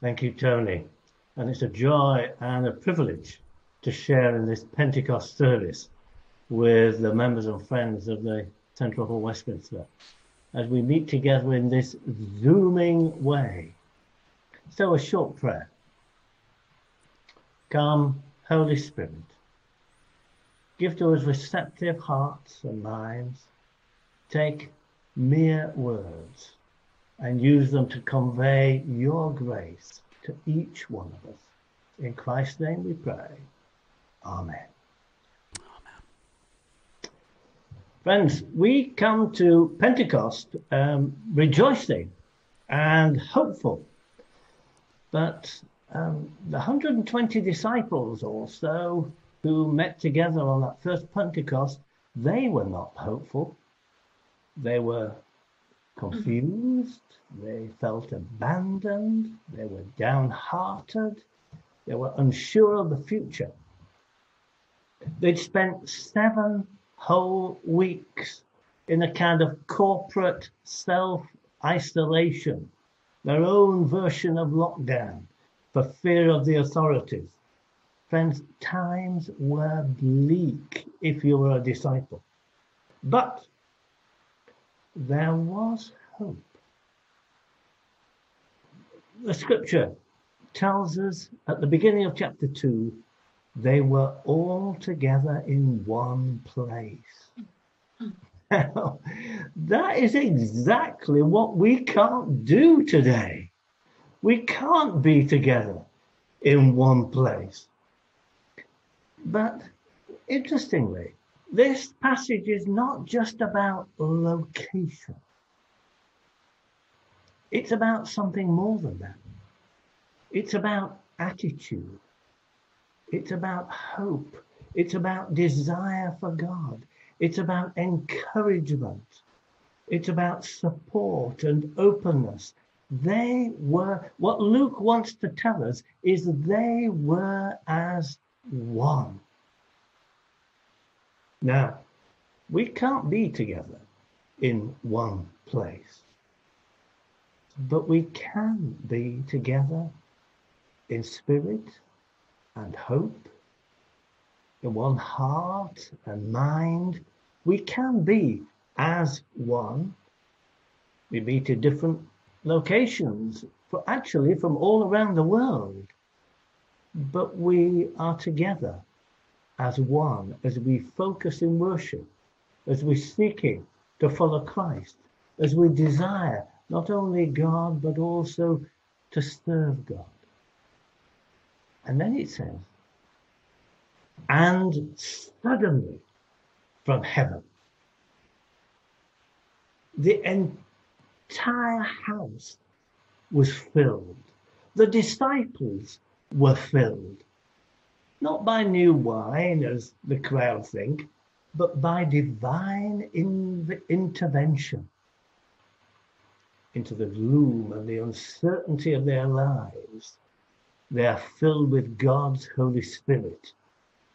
Thank you, Tony. And it's a joy and a privilege to share in this Pentecost service with the members and friends of the Central Hall Westminster as we meet together in this zooming way. So, a short prayer. Come, Holy Spirit, give to us receptive hearts and minds. Take mere words and use them to convey your grace to each one of us. In Christ's name we pray. Amen. Amen. Friends, we come to Pentecost um, rejoicing and hopeful. But um, the 120 disciples or so who met together on that first Pentecost, they were not hopeful. They were confused, they felt abandoned, they were downhearted, they were unsure of the future. They'd spent seven whole weeks in a kind of corporate self isolation, their own version of lockdown for fear of the authorities. Friends, times were bleak if you were a disciple. But there was hope. The scripture tells us at the beginning of chapter 2 they were all together in one place. that is exactly what we can't do today. We can't be together in one place. But interestingly, this passage is not just about location. It's about something more than that. It's about attitude. It's about hope. It's about desire for God. It's about encouragement. It's about support and openness. They were, what Luke wants to tell us is they were as one. Now, we can't be together in one place, but we can be together in spirit and hope, in one heart and mind. We can be as one. We meet in different locations, for actually from all around the world, but we are together as one as we focus in worship, as we're seeking to follow Christ, as we desire not only God but also to serve God. And then it says, and suddenly from heaven, the entire house was filled. The disciples were filled not by new wine, as the crowd think, but by divine in- intervention into the gloom and the uncertainty of their lives. They are filled with God's Holy Spirit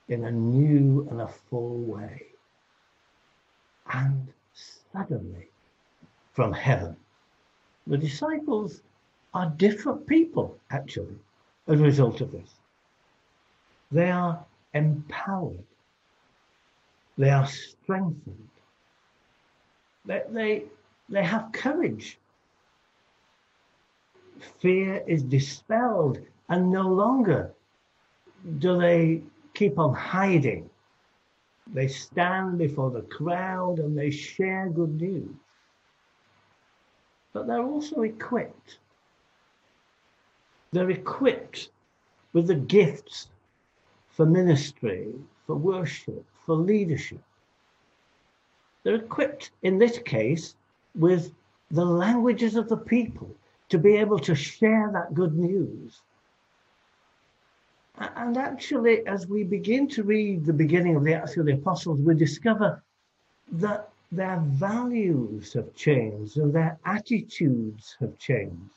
in a new and a full way. And suddenly, from heaven, the disciples are different people, actually, as a result of this. They are empowered. They are strengthened. They, they, they have courage. Fear is dispelled, and no longer do they keep on hiding. They stand before the crowd and they share good news. But they're also equipped. They're equipped with the gifts for ministry, for worship, for leadership. They're equipped, in this case, with the languages of the people to be able to share that good news. And actually, as we begin to read the beginning of the Acts of the Apostles, we discover that their values have changed and their attitudes have changed.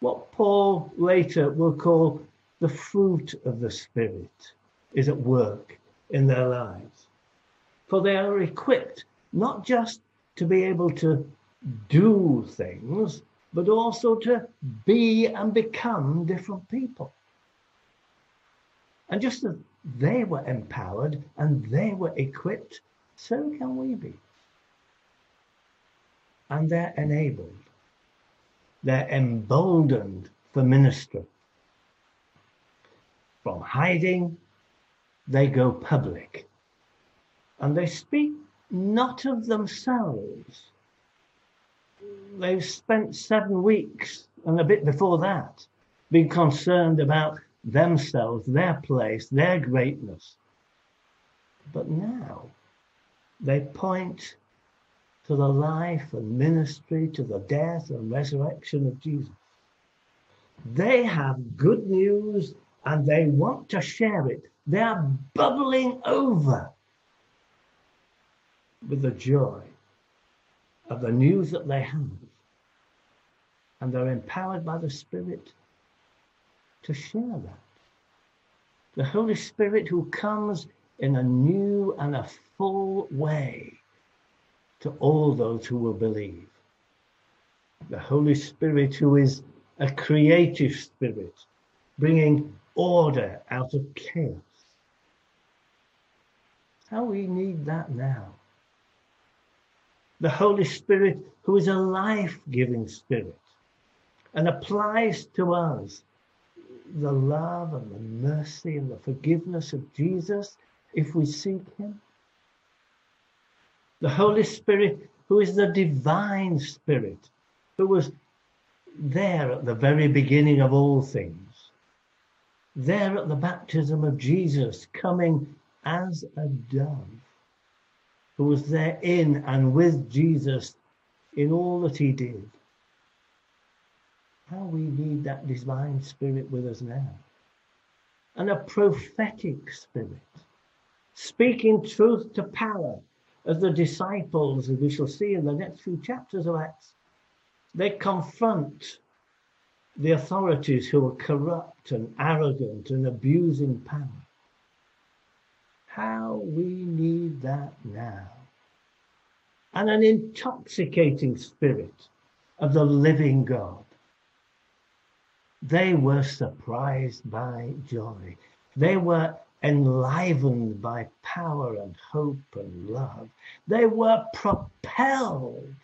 What Paul later will call the fruit of the Spirit is at work in their lives. For they are equipped not just to be able to do things, but also to be and become different people. And just as they were empowered and they were equipped, so can we be. And they're enabled, they're emboldened for ministry. From hiding, they go public. And they speak not of themselves. They've spent seven weeks and a bit before that being concerned about themselves, their place, their greatness. But now they point to the life and ministry, to the death and resurrection of Jesus. They have good news and they want to share it. They are bubbling over with the joy of the news that they have. And they're empowered by the Spirit to share that. The Holy Spirit who comes in a new and a full way to all those who will believe. The Holy Spirit who is a creative spirit, bringing order out of chaos. How we need that now. The Holy Spirit who is a life-giving spirit and applies to us the love and the mercy and the forgiveness of Jesus if we seek him. The Holy Spirit, who is the divine Spirit, who was there at the very beginning of all things, there at the baptism of Jesus, coming as a dove, who was there in and with Jesus in all that he did how we need that divine spirit with us now. And a prophetic spirit, speaking truth to power, as the disciples, as we shall see in the next few chapters of Acts, they confront the authorities who are corrupt and arrogant and abusing power. How we need that now. And an intoxicating spirit of the living God they were surprised by joy. They were enlivened by power and hope and love. They were propelled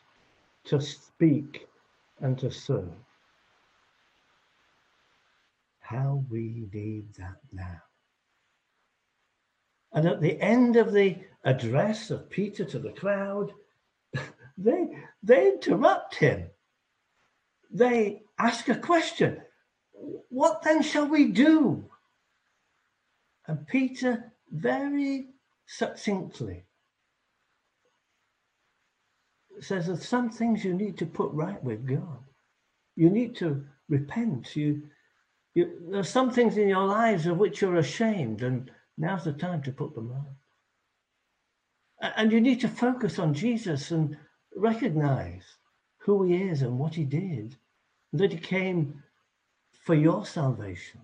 to speak and to serve. How we need that now. And at the end of the address of Peter to the crowd, they, they interrupt him. They ask a question what then shall we do? And Peter very succinctly says there's some things you need to put right with God. You need to repent. You, you, there's some things in your lives of which you're ashamed, and now's the time to put them right. And you need to focus on Jesus and recognize who he is and what he did, that he came for your salvation.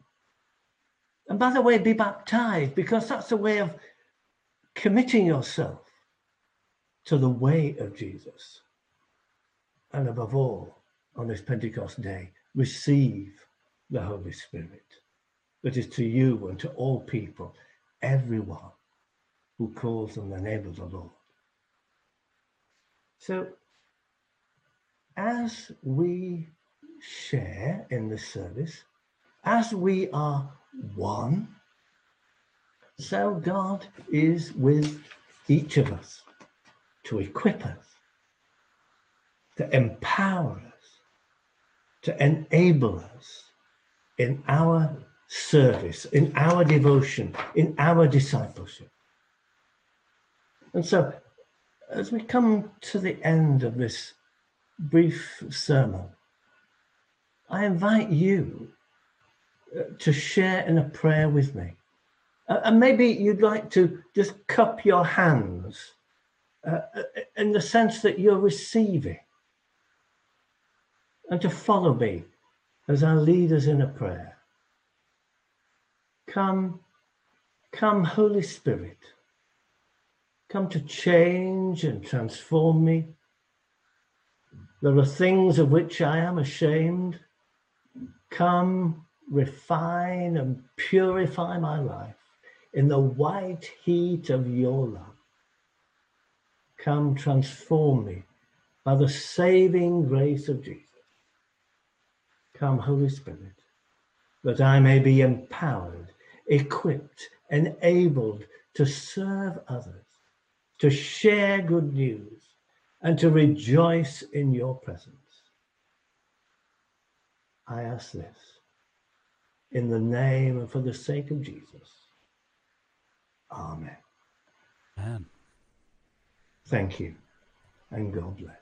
And by the way, be baptized because that's a way of committing yourself to the way of Jesus. And above all, on this Pentecost day, receive the Holy Spirit that is to you and to all people, everyone who calls on the name of the Lord. So, as we share in this service, as we are one, so God is with each of us to equip us, to empower us, to enable us in our service, in our devotion, in our discipleship. And so, as we come to the end of this brief sermon, I invite you uh, to share in a prayer with me. Uh, and maybe you'd like to just cup your hands uh, uh, in the sense that you're receiving and to follow me as our leaders in a prayer. Come, come, Holy Spirit. Come to change and transform me. There are things of which I am ashamed. Come, refine and purify my life in the white heat of your love. Come, transform me by the saving grace of Jesus. Come, Holy Spirit, that I may be empowered, equipped, enabled to serve others, to share good news, and to rejoice in your presence. I ask this in the name and for the sake of Jesus. Amen. Amen. Thank you, and God bless.